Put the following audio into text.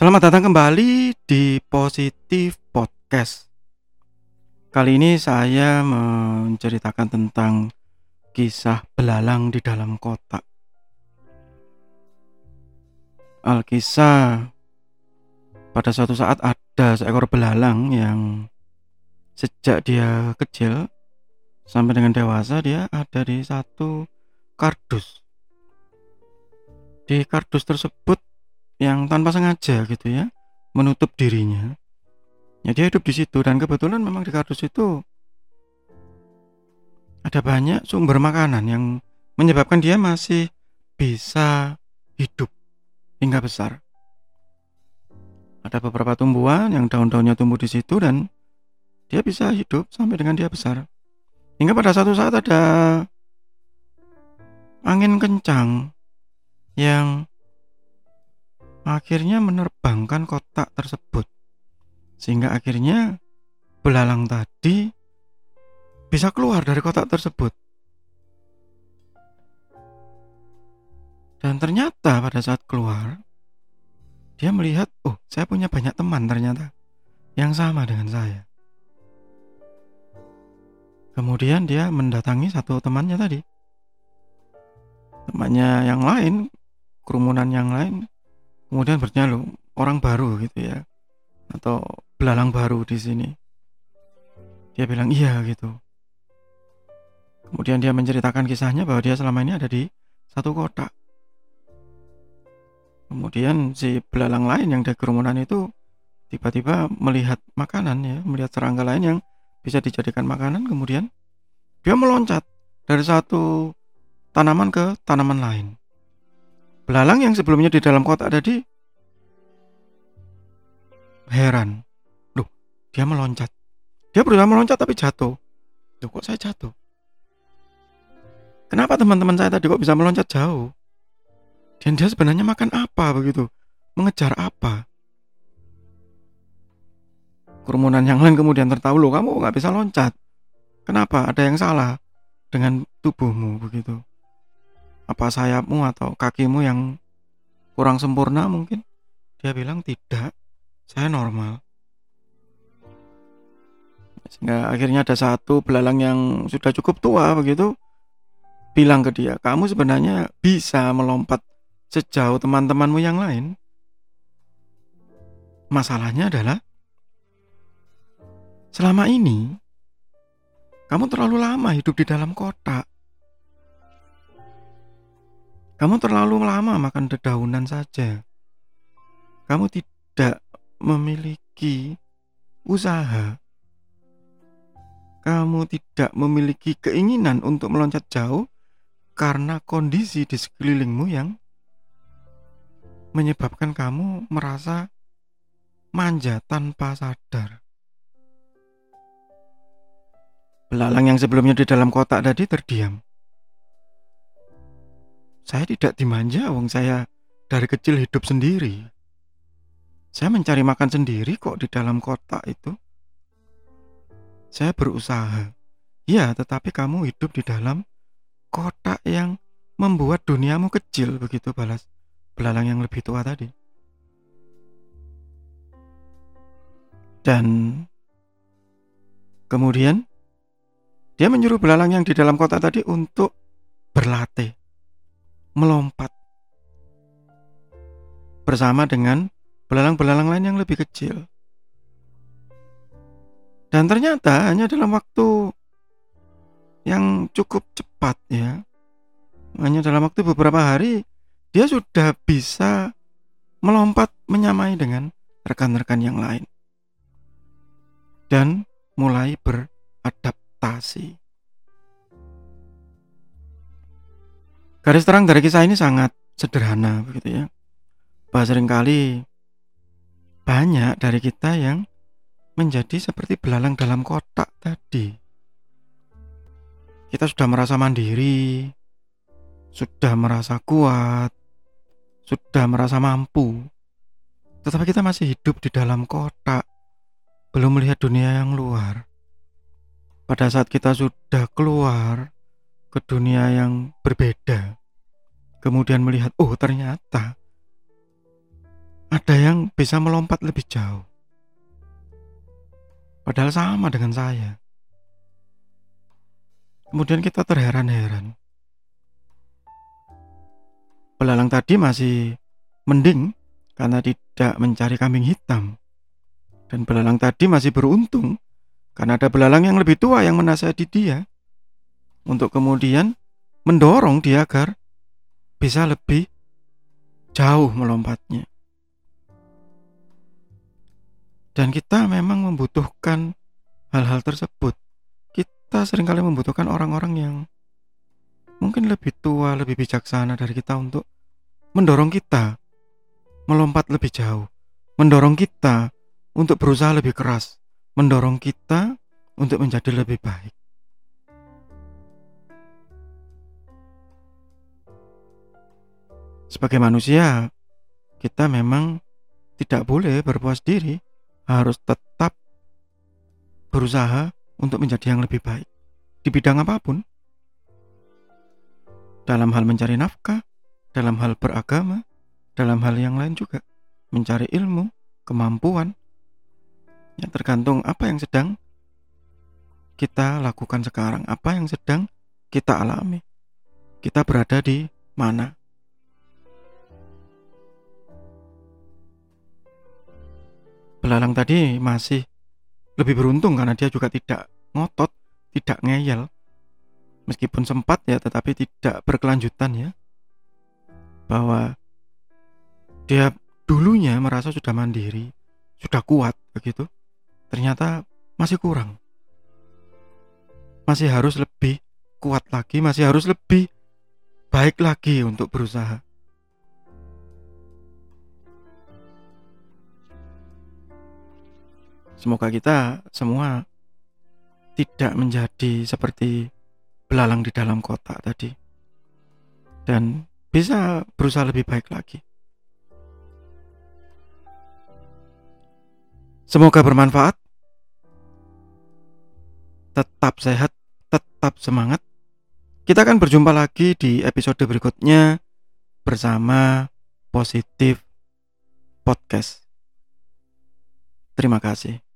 Selamat datang kembali di Positif Podcast. Kali ini saya menceritakan tentang kisah belalang di dalam kotak. Alkisah pada suatu saat ada seekor belalang yang sejak dia kecil sampai dengan dewasa dia ada di satu kardus. Di kardus tersebut yang tanpa sengaja gitu ya menutup dirinya. Ya dia hidup di situ dan kebetulan memang di kardus itu ada banyak sumber makanan yang menyebabkan dia masih bisa hidup hingga besar. Ada beberapa tumbuhan yang daun-daunnya tumbuh di situ dan dia bisa hidup sampai dengan dia besar. Hingga pada satu saat ada angin kencang yang akhirnya menerbangkan kotak tersebut. Sehingga akhirnya belalang tadi bisa keluar dari kotak tersebut. Dan ternyata pada saat keluar, dia melihat, oh saya punya banyak teman ternyata yang sama dengan saya. Kemudian dia mendatangi satu temannya tadi. Temannya yang lain, kerumunan yang lain, kemudian bertanya lo orang baru gitu ya. Atau belalang baru di sini. Dia bilang iya gitu. Kemudian dia menceritakan kisahnya bahwa dia selama ini ada di satu kotak kemudian si belalang lain yang dari kerumunan itu tiba-tiba melihat makanan ya melihat serangga lain yang bisa dijadikan makanan. Kemudian dia meloncat dari satu tanaman ke tanaman lain Belalang yang sebelumnya di dalam kotak tadi heran. Loh, dia meloncat. Dia berusaha meloncat tapi jatuh. Loh, kok saya jatuh? Kenapa teman-teman saya tadi kok bisa meloncat jauh? Dan dia sebenarnya makan apa begitu? Mengejar apa? Kerumunan yang lain kemudian tertawa, loh kamu nggak bisa loncat. Kenapa? Ada yang salah dengan tubuhmu begitu apa sayapmu atau kakimu yang kurang sempurna mungkin? Dia bilang tidak, saya normal. Sehingga akhirnya ada satu belalang yang sudah cukup tua begitu bilang ke dia, kamu sebenarnya bisa melompat sejauh teman-temanmu yang lain. Masalahnya adalah selama ini kamu terlalu lama hidup di dalam kotak. Kamu terlalu lama makan dedaunan saja. Kamu tidak memiliki usaha. Kamu tidak memiliki keinginan untuk meloncat jauh karena kondisi di sekelilingmu yang menyebabkan kamu merasa manja tanpa sadar. Belalang yang sebelumnya di dalam kotak tadi terdiam. Saya tidak dimanja, wong saya dari kecil hidup sendiri. Saya mencari makan sendiri kok di dalam kotak itu. Saya berusaha. Ya, tetapi kamu hidup di dalam kotak yang membuat duniamu kecil begitu balas belalang yang lebih tua tadi. Dan kemudian dia menyuruh belalang yang di dalam kotak tadi untuk berlatih melompat bersama dengan belalang-belalang lain yang lebih kecil. Dan ternyata hanya dalam waktu yang cukup cepat ya. Hanya dalam waktu beberapa hari dia sudah bisa melompat menyamai dengan rekan-rekan yang lain. Dan mulai beradaptasi. Garis terang dari kisah ini sangat sederhana begitu ya. Bahwa sering kali banyak dari kita yang menjadi seperti belalang dalam kotak tadi. Kita sudah merasa mandiri, sudah merasa kuat, sudah merasa mampu. Tetapi kita masih hidup di dalam kotak, belum melihat dunia yang luar. Pada saat kita sudah keluar, ke dunia yang berbeda, kemudian melihat, oh ternyata ada yang bisa melompat lebih jauh. Padahal sama dengan saya. Kemudian kita terheran-heran. Belalang tadi masih mending karena tidak mencari kambing hitam. Dan belalang tadi masih beruntung karena ada belalang yang lebih tua yang menasihati dia untuk kemudian mendorong dia agar bisa lebih jauh melompatnya. Dan kita memang membutuhkan hal-hal tersebut. Kita sering kali membutuhkan orang-orang yang mungkin lebih tua, lebih bijaksana dari kita untuk mendorong kita melompat lebih jauh, mendorong kita untuk berusaha lebih keras, mendorong kita untuk menjadi lebih baik. Sebagai manusia, kita memang tidak boleh berpuas diri, harus tetap berusaha untuk menjadi yang lebih baik di bidang apa pun. Dalam hal mencari nafkah, dalam hal beragama, dalam hal yang lain juga, mencari ilmu, kemampuan, yang tergantung apa yang sedang kita lakukan sekarang, apa yang sedang kita alami. Kita berada di mana? Belalang tadi masih lebih beruntung karena dia juga tidak ngotot, tidak ngeyel. Meskipun sempat ya, tetapi tidak berkelanjutan ya. Bahwa dia dulunya merasa sudah mandiri, sudah kuat begitu. Ternyata masih kurang. Masih harus lebih kuat lagi, masih harus lebih baik lagi untuk berusaha. Semoga kita semua tidak menjadi seperti belalang di dalam kotak tadi. Dan bisa berusaha lebih baik lagi. Semoga bermanfaat. Tetap sehat, tetap semangat. Kita akan berjumpa lagi di episode berikutnya bersama Positif Podcast. Terima kasih.